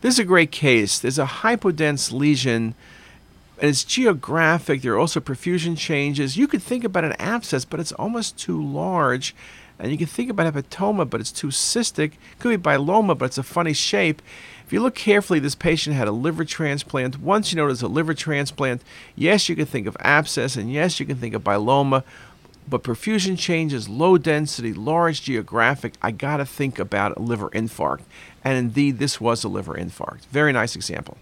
This is a great case. There's a hypodense lesion and it's geographic. There are also perfusion changes. You could think about an abscess, but it's almost too large. And you can think about hepatoma, but it's too cystic. Could be biloma, but it's a funny shape. If you look carefully, this patient had a liver transplant. Once you know there's a liver transplant, yes, you can think of abscess, and yes, you can think of biloma, but perfusion changes, low density, large geographic. I got to think about a liver infarct. And indeed, this was a liver infarct. Very nice example.